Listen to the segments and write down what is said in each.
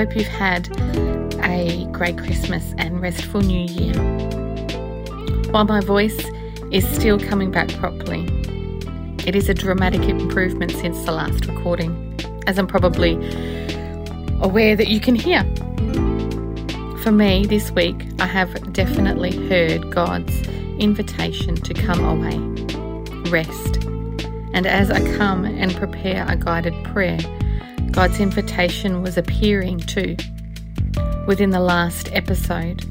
hope you've had a great Christmas and restful New Year. While my voice is still coming back properly, it is a dramatic improvement since the last recording, as I'm probably aware that you can hear. For me, this week, I have definitely heard God's invitation to come away, rest. And as I come and prepare a guided prayer, God's invitation was appearing too within the last episode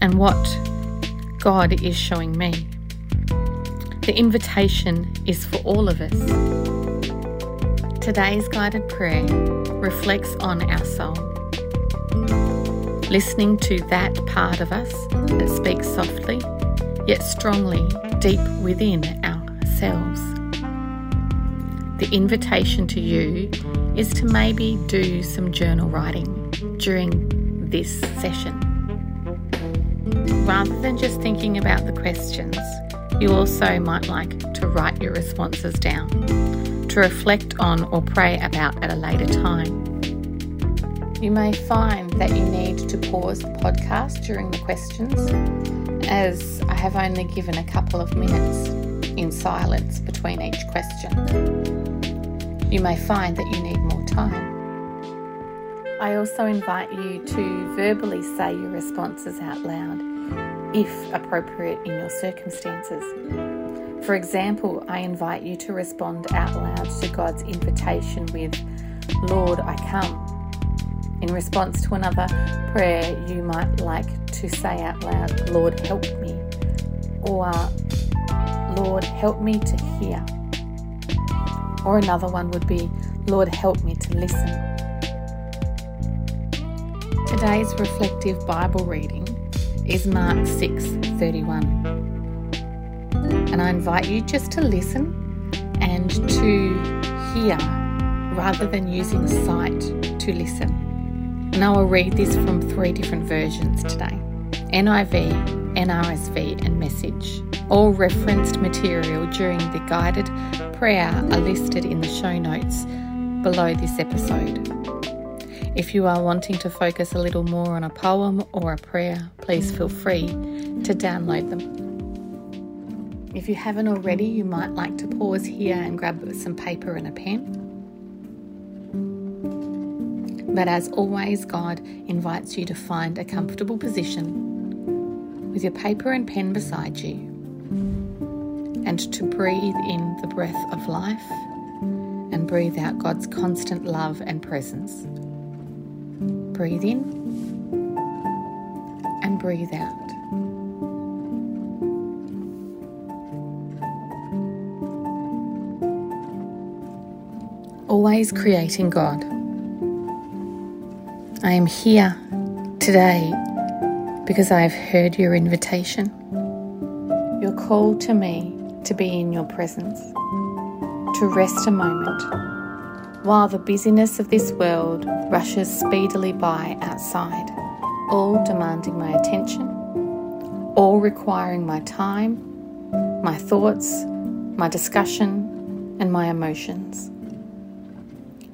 and what God is showing me. The invitation is for all of us. Today's guided prayer reflects on our soul, listening to that part of us that speaks softly yet strongly deep within ourselves. The invitation to you is to maybe do some journal writing during this session. Rather than just thinking about the questions, you also might like to write your responses down to reflect on or pray about at a later time. You may find that you need to pause the podcast during the questions, as I have only given a couple of minutes in silence between each question you may find that you need more time. I also invite you to verbally say your responses out loud, if appropriate in your circumstances. For example, I invite you to respond out loud to God's invitation with, Lord, I come. In response to another prayer, you might like to say out loud, Lord, help me, or Lord, help me to hear. Or another one would be, Lord, help me to listen. Today's reflective Bible reading is Mark 6:31. And I invite you just to listen and to hear rather than using sight to listen. And I will read this from three different versions today NIV, NRSV, and Message. All referenced material during the guided prayer are listed in the show notes below this episode. If you are wanting to focus a little more on a poem or a prayer, please feel free to download them. If you haven't already, you might like to pause here and grab some paper and a pen. But as always, God invites you to find a comfortable position with your paper and pen beside you and to breathe in the breath of life and breathe out God's constant love and presence. Breathe in and breathe out. Always creating God. I am here today because I have heard your invitation. Your call to me to be in your presence, to rest a moment, while the busyness of this world rushes speedily by outside, all demanding my attention, all requiring my time, my thoughts, my discussion, and my emotions.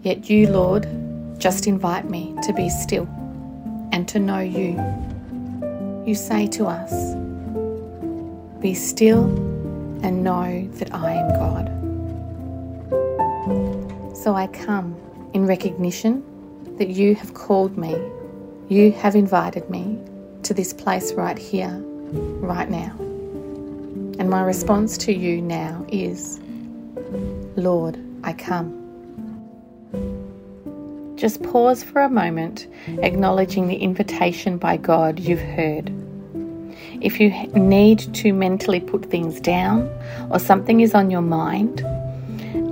Yet you, Lord, just invite me to be still and to know you. You say to us, Be still and know that I am God. So I come in recognition that you have called me, you have invited me to this place right here, right now. And my response to you now is, Lord, I come. Just pause for a moment, acknowledging the invitation by God you've heard. If you need to mentally put things down or something is on your mind,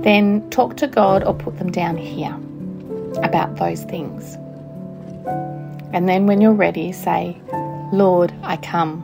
then talk to God or put them down here about those things. And then when you're ready, say, Lord, I come.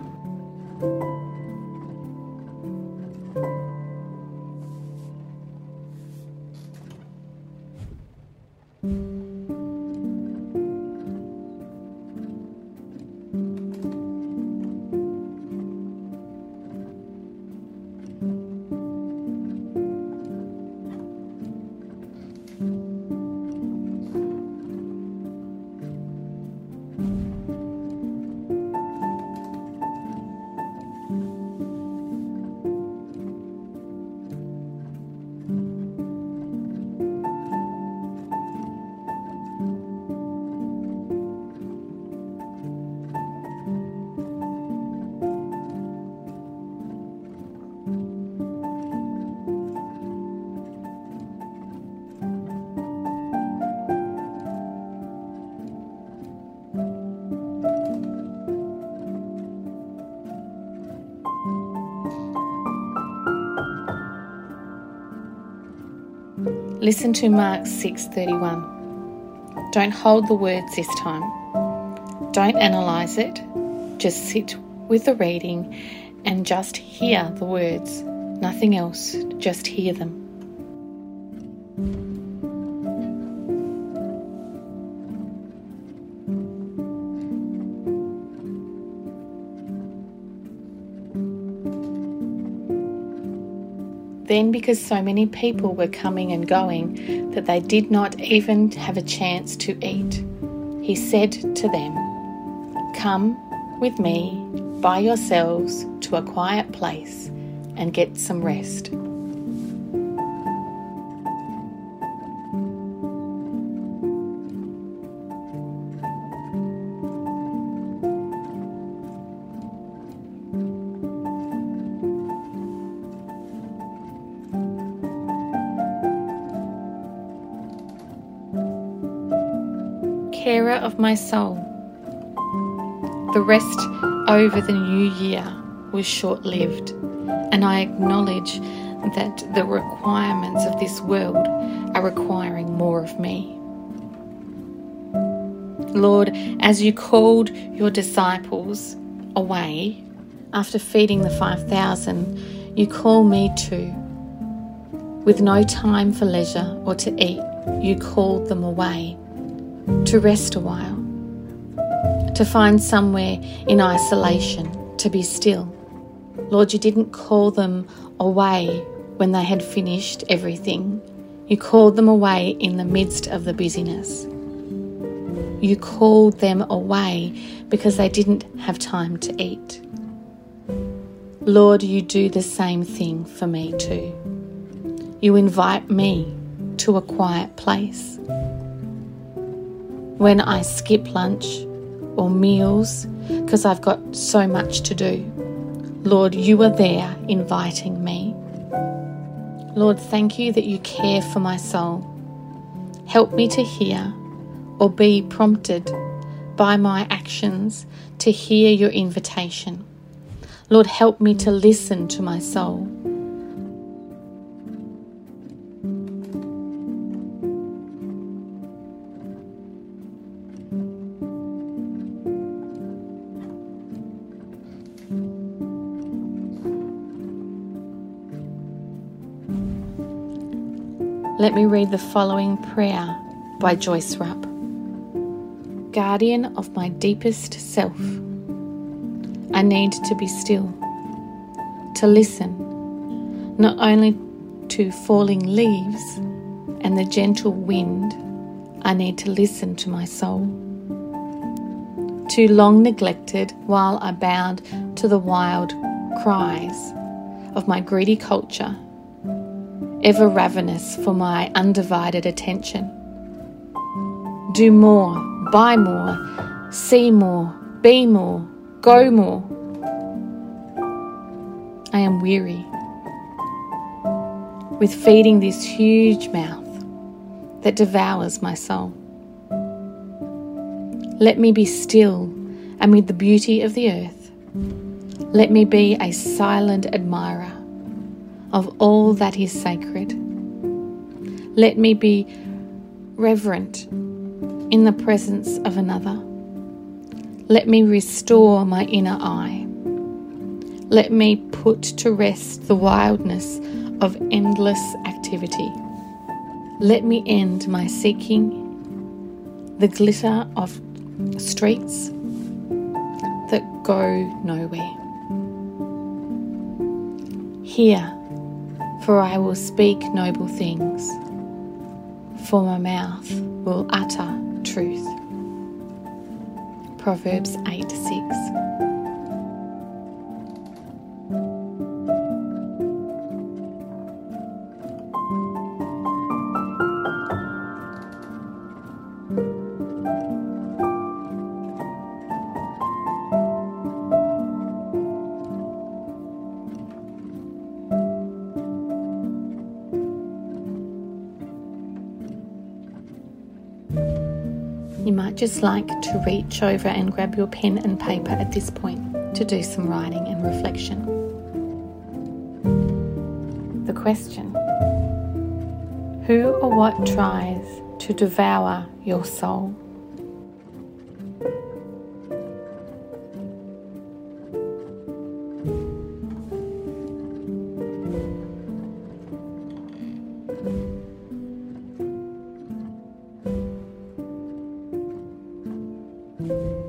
Listen to Mark 6:31. Don't hold the words this time. Don't analyze it. Just sit with the reading and just hear the words. Nothing else, just hear them. Then, because so many people were coming and going that they did not even have a chance to eat, he said to them, Come with me by yourselves to a quiet place and get some rest. Carer of my soul. The rest over the new year was short lived, and I acknowledge that the requirements of this world are requiring more of me. Lord, as you called your disciples away after feeding the 5,000, you call me too. With no time for leisure or to eat, you called them away to rest a while, to find somewhere in isolation, to be still. Lord, you didn't call them away when they had finished everything. You called them away in the midst of the busyness. You called them away because they didn't have time to eat. Lord, you do the same thing for me too. You invite me to a quiet place when I skip lunch or meals because I've got so much to do. Lord, you are there inviting me. Lord, thank you that you care for my soul. Help me to hear or be prompted by my actions to hear your invitation. Lord, help me to listen to my soul. Let me read the following prayer by Joyce Rupp. Guardian of my deepest self, I need to be still, to listen, not only to falling leaves and the gentle wind, I need to listen to my soul. Too long neglected while I bowed to the wild cries of my greedy culture ever ravenous for my undivided attention. Do more, buy more, see more, be more, go more. I am weary with feeding this huge mouth that devours my soul. Let me be still amid the beauty of the earth. Let me be a silent admirer of all that is sacred. Let me be reverent in the presence of another. Let me restore my inner eye. Let me put to rest the wildness of endless activity. Let me end my seeking the glitter of streets that go nowhere. Here, for I will speak noble things, for my mouth will utter truth. Proverbs 8 6. Just like to reach over and grab your pen and paper at this point to do some writing and reflection. The question Who or what tries to devour your soul? Question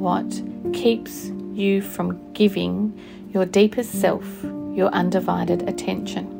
what keeps you from giving your deepest self your undivided attention?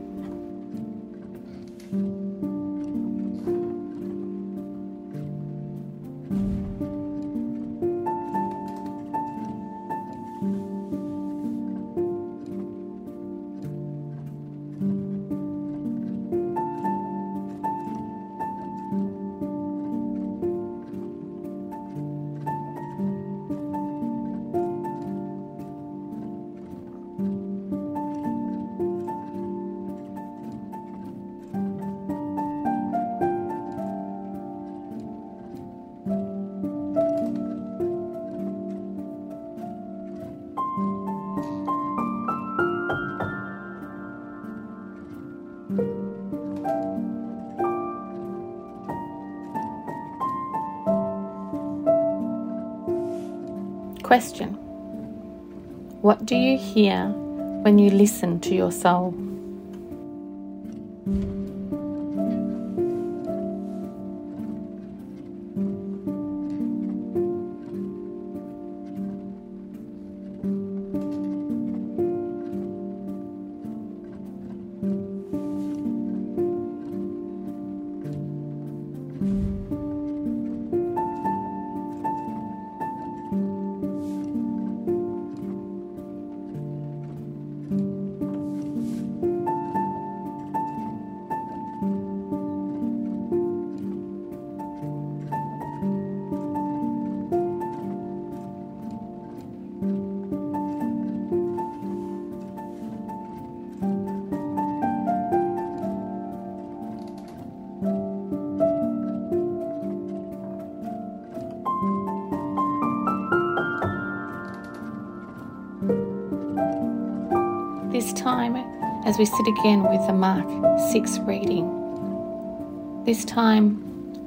Question What do you hear when you listen to your soul? As we sit again with the Mark 6 reading, this time,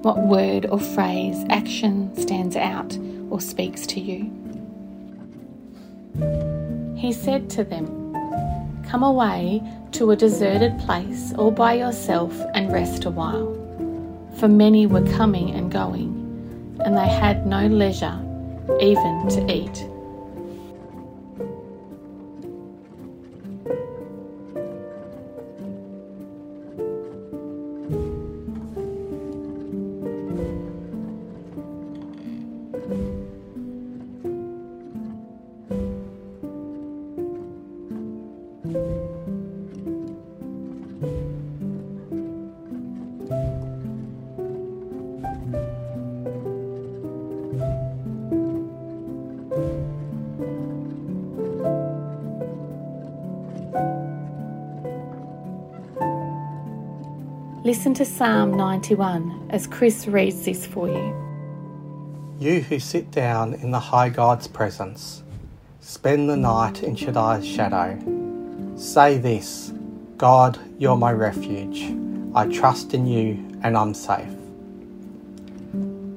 what word or phrase, action stands out or speaks to you? He said to them, Come away to a deserted place all by yourself and rest a while. For many were coming and going, and they had no leisure even to eat. Listen to Psalm 91 as Chris reads this for you. You who sit down in the high God's presence, spend the night in Shaddai's shadow. Say this God, you're my refuge. I trust in you and I'm safe.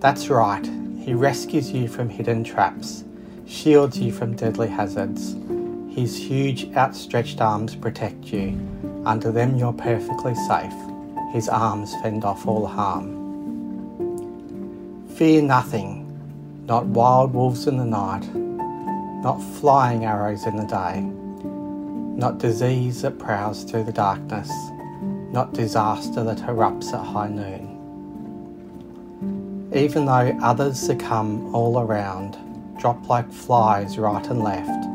That's right, He rescues you from hidden traps, shields you from deadly hazards. His huge outstretched arms protect you. Under them, you're perfectly safe his arms fend off all harm. Fear nothing, not wild wolves in the night, not flying arrows in the day, not disease that prowls through the darkness, not disaster that erupts at high noon. Even though others succumb all around, drop like flies right and left,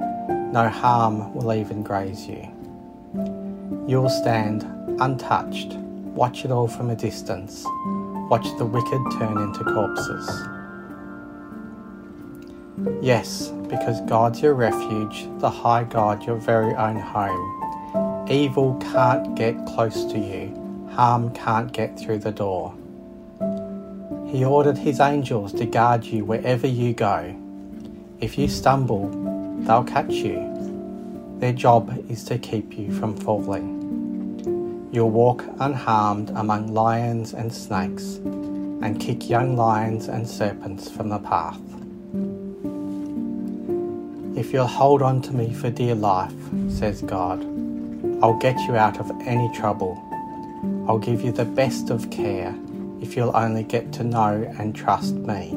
no harm will even graze you. You'll stand untouched, watch it all from a distance, watch the wicked turn into corpses. Yes, because God's your refuge, the high God your very own home. Evil can't get close to you, harm can't get through the door. He ordered his angels to guard you wherever you go. If you stumble, they'll catch you. Their job is to keep you from falling. You'll walk unharmed among lions and snakes, and kick young lions and serpents from the path. If you'll hold on to me for dear life, says God, I'll get you out of any trouble. I'll give you the best of care if you'll only get to know and trust me.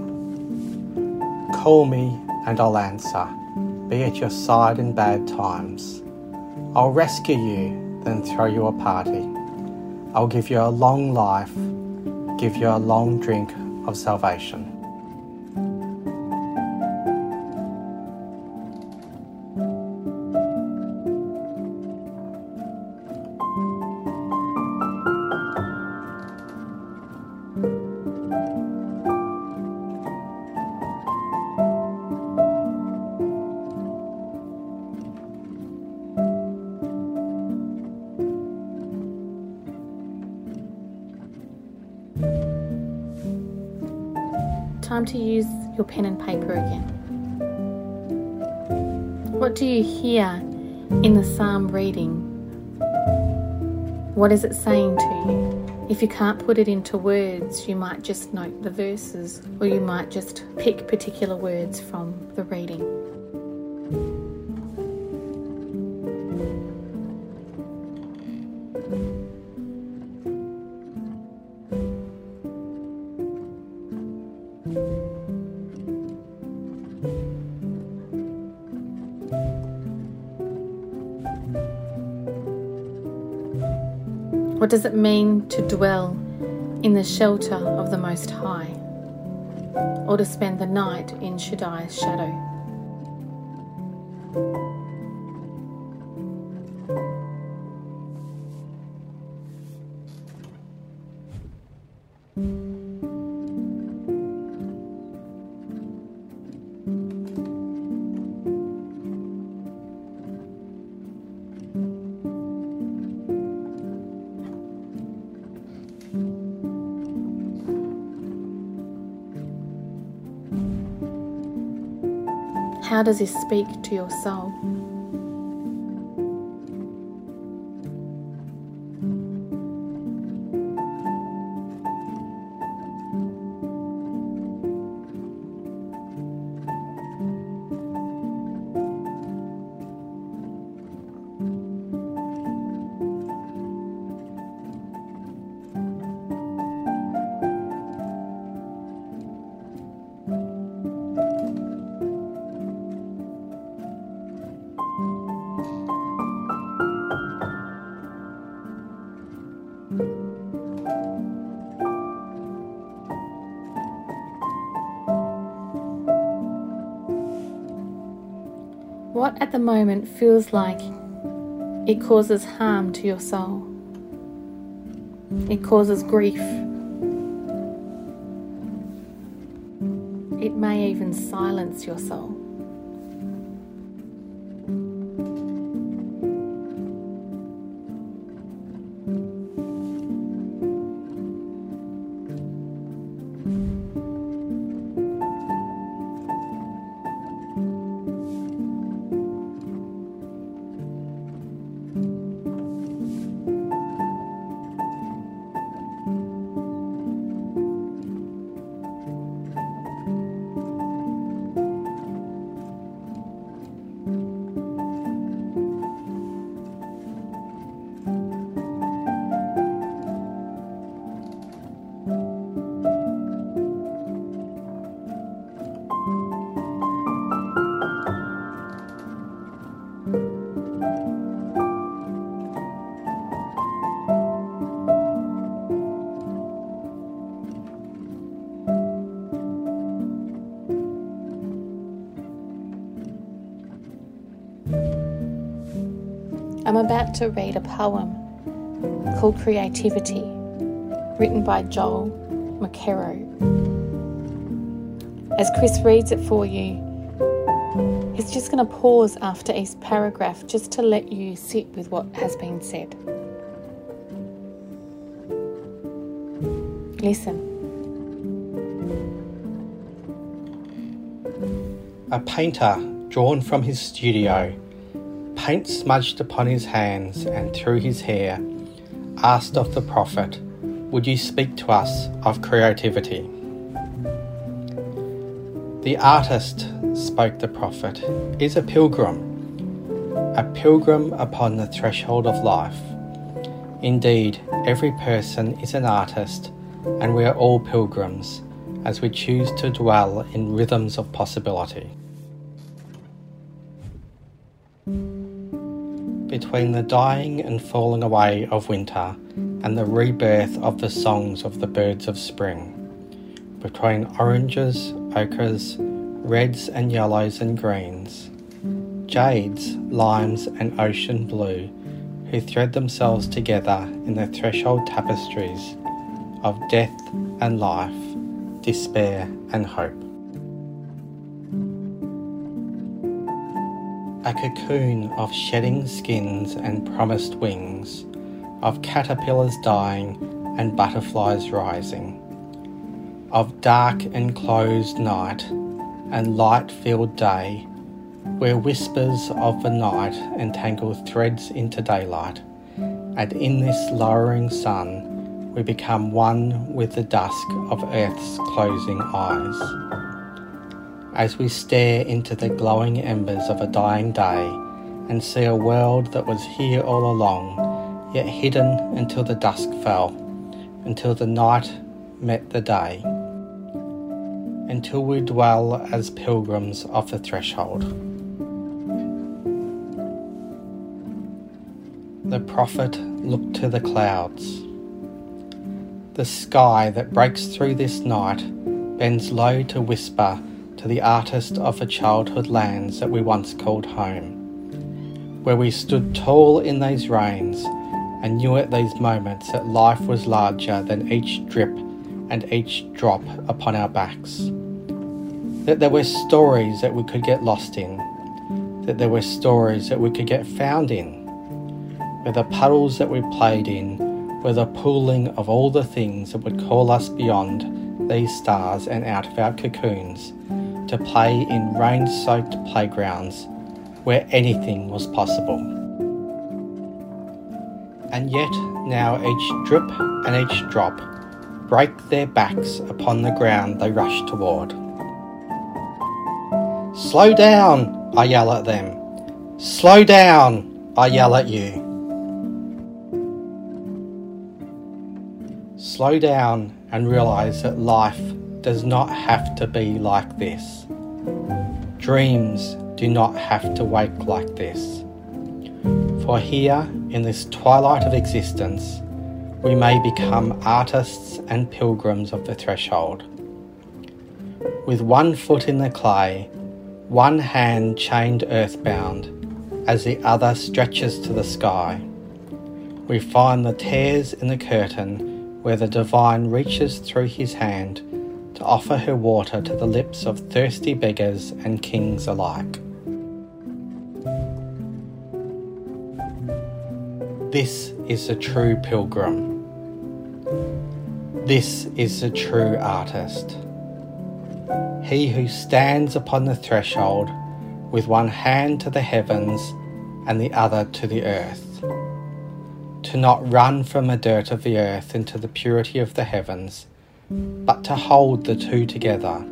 Call me and I'll answer, be at your side in bad times. I'll rescue you then throw you a party. I'll give you a long life, give you a long drink of salvation. What do you hear in the psalm reading? What is it saying to you? If you can't put it into words, you might just note the verses or you might just pick particular words from the reading. What does it mean to dwell in the shelter of the Most High, or to spend the night in Shaddai's shadow? Does this speak to your soul? What at the moment feels like it causes harm to your soul? It causes grief. It may even silence your soul. I'm about to read a poem called Creativity, written by Joel McKerrow. As Chris reads it for you, he's just going to pause after each paragraph just to let you sit with what has been said. Listen. A painter drawn from his studio paint smudged upon his hands and through his hair, asked of the prophet, Would you speak to us of creativity? The artist, spoke the prophet, is a pilgrim, a pilgrim upon the threshold of life. Indeed, every person is an artist, and we are all pilgrims as we choose to dwell in rhythms of possibility. Between the dying and falling away of winter and the rebirth of the songs of the birds of spring, between oranges, ochres, reds and yellows and greens, jades, limes, and ocean blue, who thread themselves together in the threshold tapestries of death and life, despair and hope. A cocoon of shedding skins and promised wings, of caterpillars dying and butterflies rising, of dark enclosed night and light filled day, where whispers of the night entangle threads into daylight, and in this lowering sun we become one with the dusk of earth's closing eyes as we stare into the glowing embers of a dying day and see a world that was here all along, yet hidden until the dusk fell, until the night met the day, until we dwell as pilgrims off the threshold. The prophet looked to the clouds. The sky that breaks through this night bends low to whisper to the artist of the childhood lands that we once called home, where we stood tall in these rains and knew at these moments that life was larger than each drip and each drop upon our backs. That there were stories that we could get lost in, that there were stories that we could get found in, where the puddles that we played in were the pooling of all the things that would call us beyond these stars and out of our cocoons to play in rain soaked playgrounds where anything was possible. And yet, now each drip and each drop break their backs upon the ground they rush toward. Slow down, I yell at them. Slow down, I yell at you. Slow down and realise that life does not have to be like this. Dreams do not have to wake like this. For here, in this twilight of existence, we may become artists and pilgrims of the threshold. With one foot in the clay, one hand chained earthbound, as the other stretches to the sky, we find the tears in the curtain where the divine reaches through his hand to offer her water to the lips of thirsty beggars and kings alike. This is the true pilgrim. This is the true artist. He who stands upon the threshold with one hand to the heavens and the other to the earth. To not run from the dirt of the earth into the purity of the heavens but to hold the two together.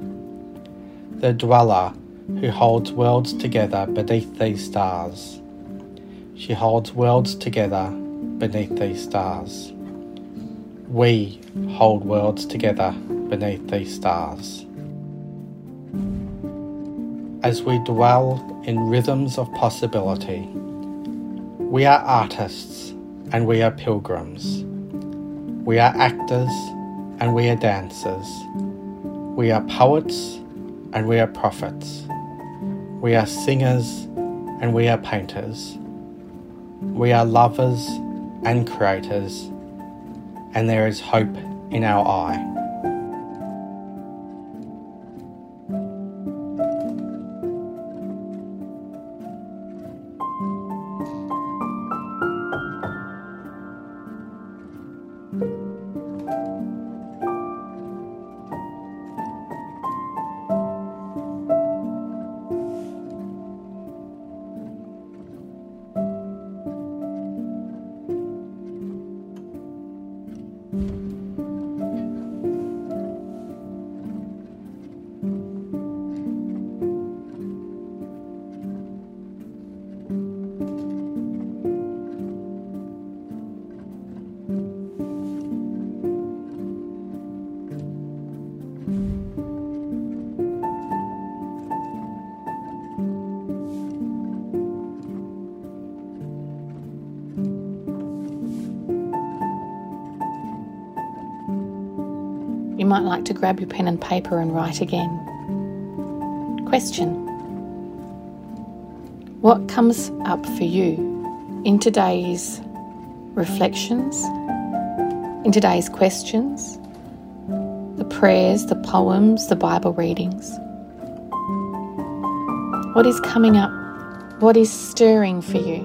The dweller who holds worlds together beneath these stars. She holds worlds together beneath these stars. We hold worlds together beneath these stars. As we dwell in rhythms of possibility, we are artists and we are pilgrims. We are actors and we are dancers. We are poets and we are prophets. We are singers and we are painters. We are lovers and creators, and there is hope in our eye. Might like to grab your pen and paper and write again. Question What comes up for you in today's reflections, in today's questions, the prayers, the poems, the Bible readings? What is coming up? What is stirring for you?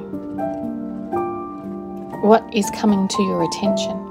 What is coming to your attention?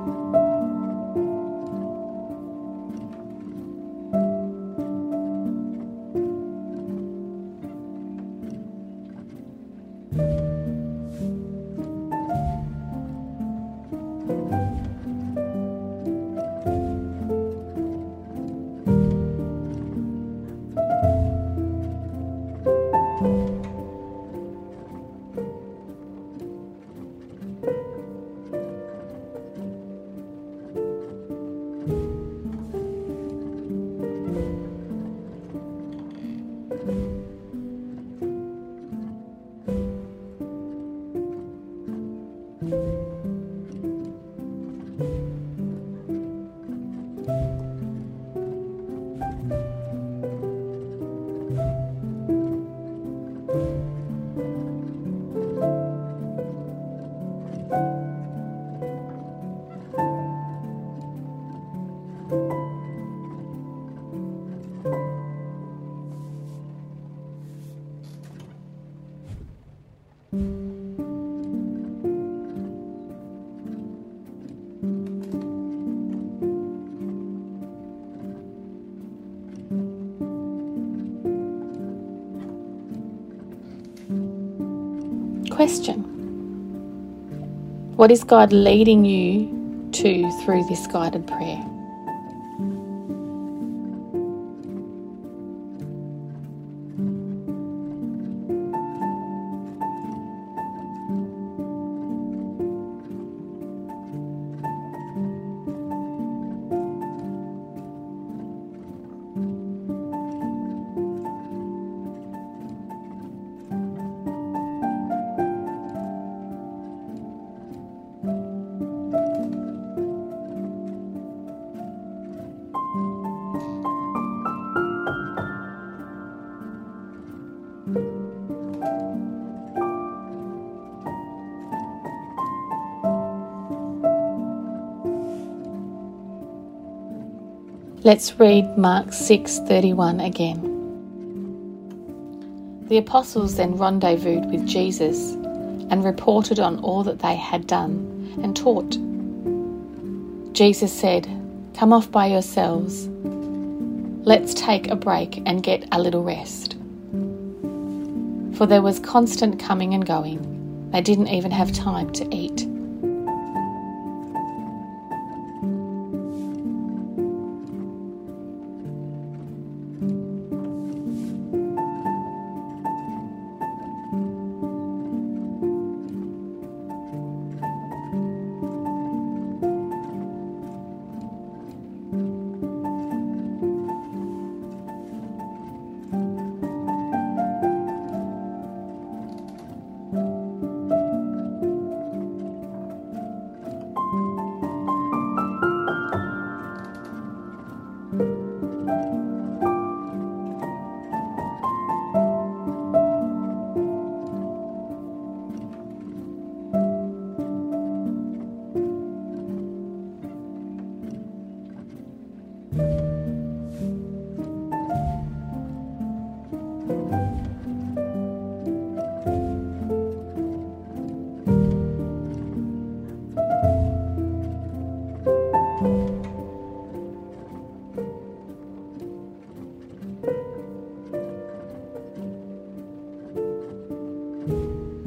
Question What is God leading you to through this guided prayer? Let's read Mark 6:31 again. The apostles then rendezvoused with Jesus and reported on all that they had done and taught. Jesus said, Come off by yourselves. Let's take a break and get a little rest. For there was constant coming and going. They didn't even have time to eat.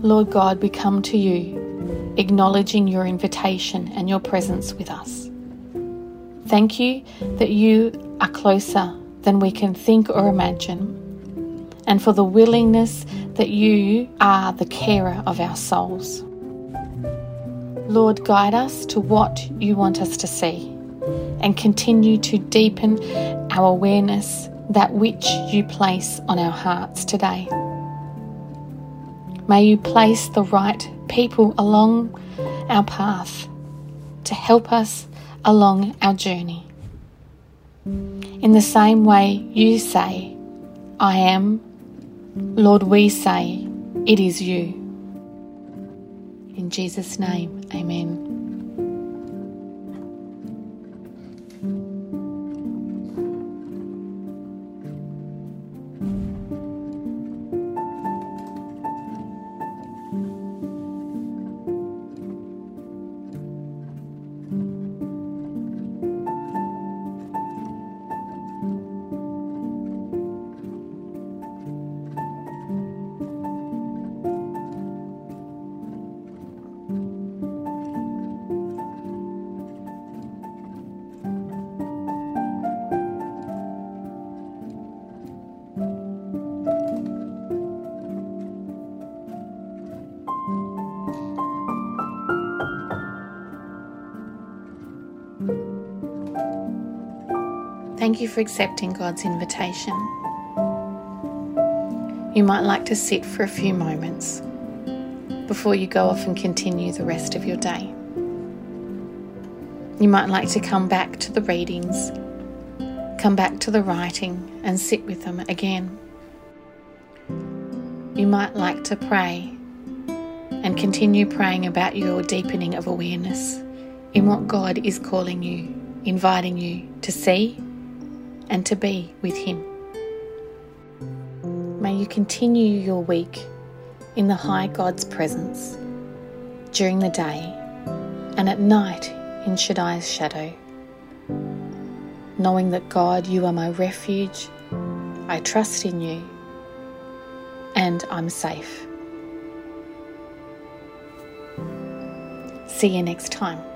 Lord God, we come to you, acknowledging your invitation and your presence with us. Thank you that you are closer than we can think or imagine, and for the willingness that you are the carer of our souls. Lord, guide us to what you want us to see and continue to deepen our awareness that which you place on our hearts today. May you place the right people along our path to help us along our journey. In the same way you say, I am, Lord, we say, it is you. In Jesus' name, amen. Thank you for accepting God's invitation. You might like to sit for a few moments before you go off and continue the rest of your day. You might like to come back to the readings, come back to the writing, and sit with them again. You might like to pray and continue praying about your deepening of awareness in what God is calling you, inviting you to see and to be with Him. May you continue your week in the high God's presence during the day and at night in Shaddai's shadow, knowing that God, you are my refuge, I trust in you, and I'm safe. See you next time.